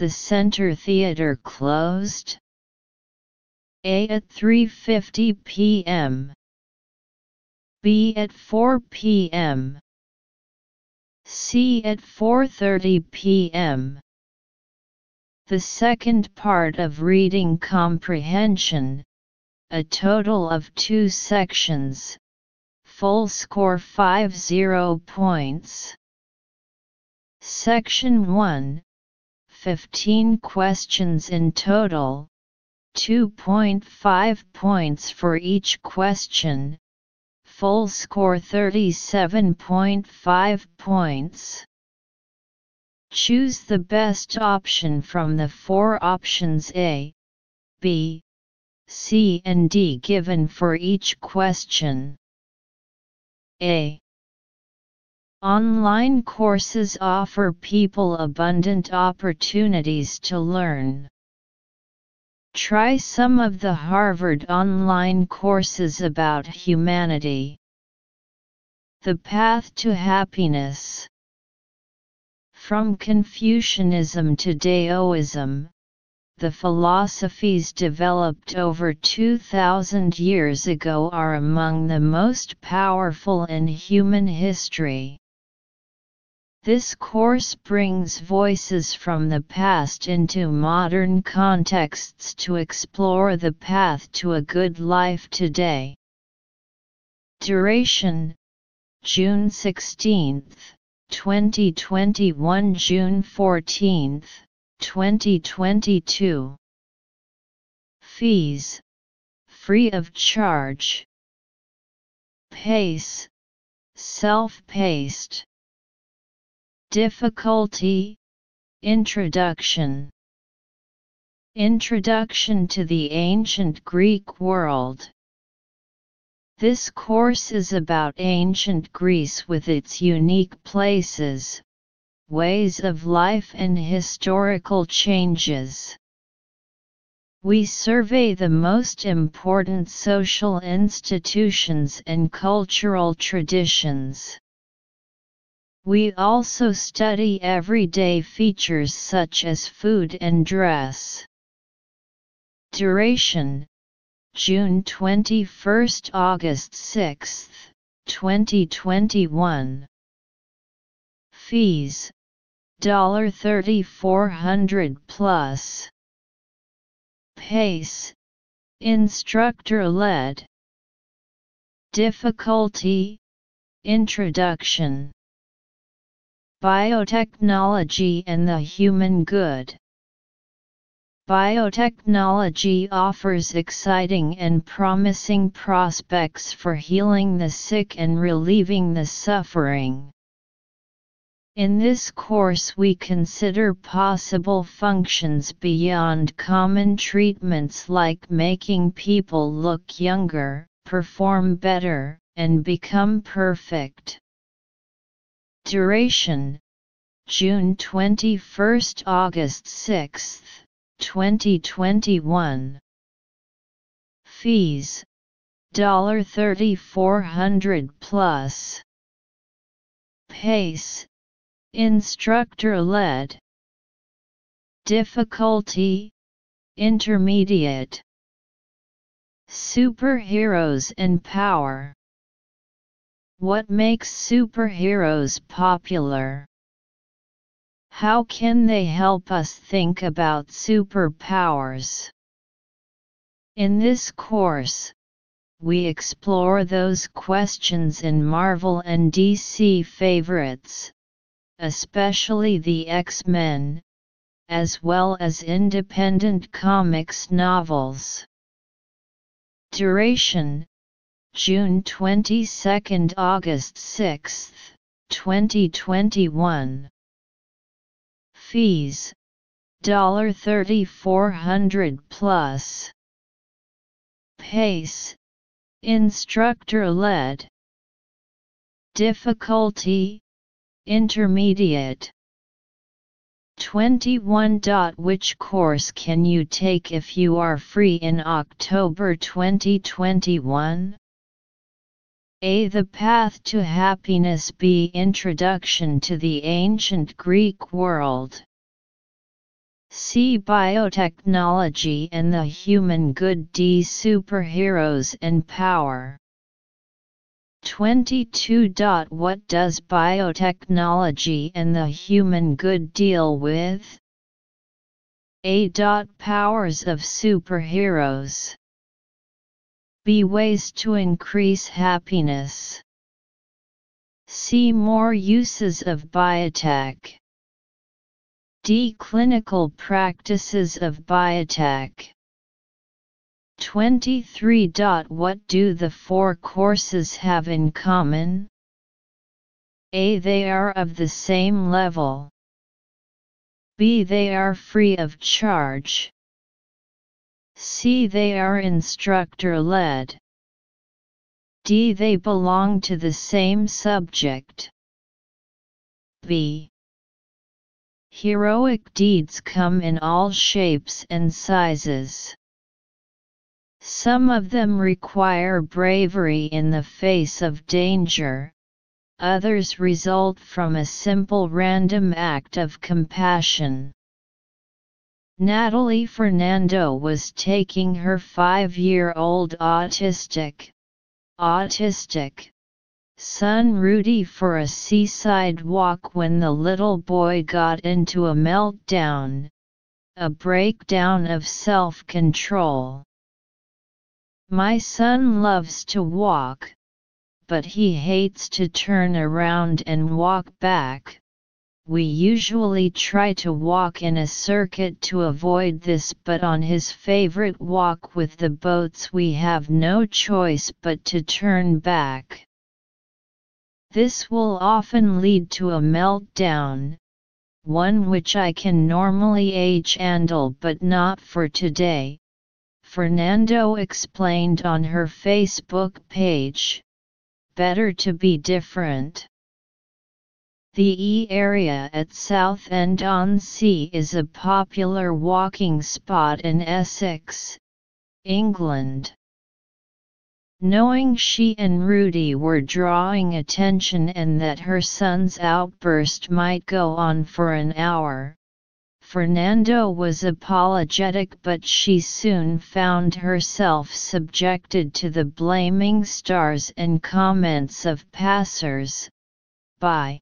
The Center Theater closed. A at 3:50 p.m. B at 4 p.m. C at 4:30 p.m. The second part of reading comprehension, a total of 2 sections. Full score 50 points. Section 1 15 questions in total, 2.5 points for each question, full score 37.5 points. Choose the best option from the four options A, B, C and D given for each question. A. Online courses offer people abundant opportunities to learn. Try some of the Harvard online courses about humanity. The Path to Happiness From Confucianism to Daoism, the philosophies developed over 2,000 years ago are among the most powerful in human history. This course brings voices from the past into modern contexts to explore the path to a good life today. Duration June 16, 2021 June 14, 2022 Fees Free of charge. Pace Self-paced Difficulty Introduction Introduction to the Ancient Greek World This course is about ancient Greece with its unique places, ways of life and historical changes. We survey the most important social institutions and cultural traditions. We also study everyday features such as food and dress. Duration. June 21 August 6, 2021 Fees. 3400 plus. Pace. Instructor led. Difficulty. Introduction Biotechnology and the Human Good Biotechnology offers exciting and promising prospects for healing the sick and relieving the suffering. In this course we consider possible functions beyond common treatments like making people look younger, perform better, and become perfect. Duration June 21 August 6, 2021 Fees 3400 plus. Pace Instructor led. Difficulty Intermediate. Superheroes and Power what makes superheroes popular? How can they help us think about superpowers? In this course, we explore those questions in Marvel and DC favorites, especially the X-Men, as well as independent comics novels. Duration June 22 August 6, 2021 Fees 3400 plus. Pace, instructor led. Difficulty, intermediate. 21. Which course can you take if you are free in October 2021? A. The Path to Happiness B. Introduction to the Ancient Greek World C. Biotechnology and the Human Good D. Superheroes and Power 22. What does biotechnology and the human good deal with? A. Powers of superheroes. B. Ways to increase happiness. See more uses of biotech. D. Clinical practices of biotech. 23. What do the four courses have in common? A. They are of the same level. B. They are free of charge. C. They are instructor led. D. They belong to the same subject. B. Heroic deeds come in all shapes and sizes. Some of them require bravery in the face of danger, others result from a simple random act of compassion. Natalie Fernando was taking her five-year-old autistic, autistic, son Rudy for a seaside walk when the little boy got into a meltdown, a breakdown of self-control. My son loves to walk, but he hates to turn around and walk back. We usually try to walk in a circuit to avoid this but on his favorite walk with the boats we have no choice but to turn back. This will often lead to a meltdown, one which I can normally age handle but not for today, Fernando explained on her Facebook page. Better to be different. The E area at Southend-on-Sea is a popular walking spot in Essex, England. Knowing she and Rudy were drawing attention and that her son's outburst might go on for an hour, Fernando was apologetic but she soon found herself subjected to the blaming stars and comments of passers by.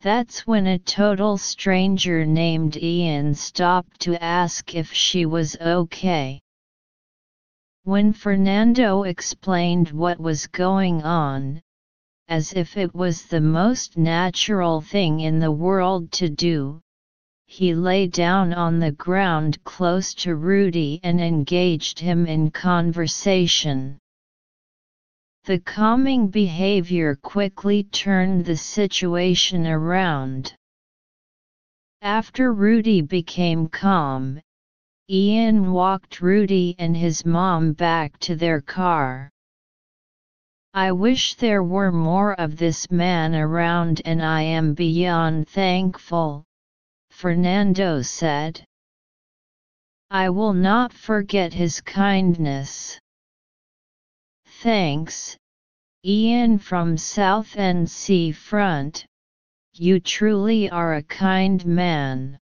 That's when a total stranger named Ian stopped to ask if she was okay. When Fernando explained what was going on, as if it was the most natural thing in the world to do, he lay down on the ground close to Rudy and engaged him in conversation. The calming behavior quickly turned the situation around. After Rudy became calm, Ian walked Rudy and his mom back to their car. I wish there were more of this man around and I am beyond thankful, Fernando said. I will not forget his kindness. Thanks, Ian from Southend Sea Front. You truly are a kind man.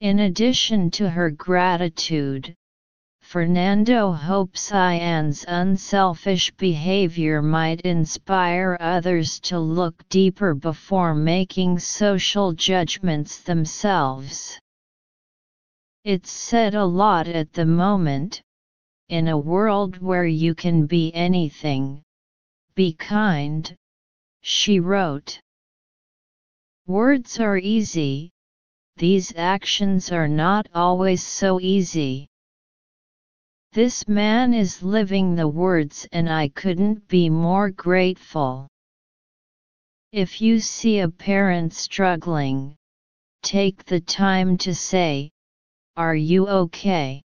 In addition to her gratitude, Fernando hopes Ian's unselfish behavior might inspire others to look deeper before making social judgments themselves. It's said a lot at the moment, in a world where you can be anything. Be kind, she wrote. Words are easy, these actions are not always so easy. This man is living the words and I couldn't be more grateful. If you see a parent struggling, take the time to say, Are you okay?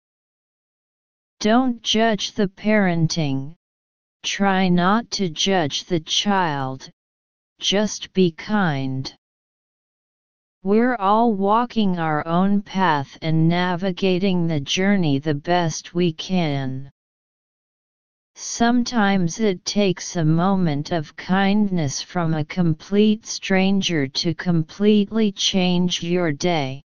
Don't judge the parenting. Try not to judge the child, just be kind. We're all walking our own path and navigating the journey the best we can. Sometimes it takes a moment of kindness from a complete stranger to completely change your day.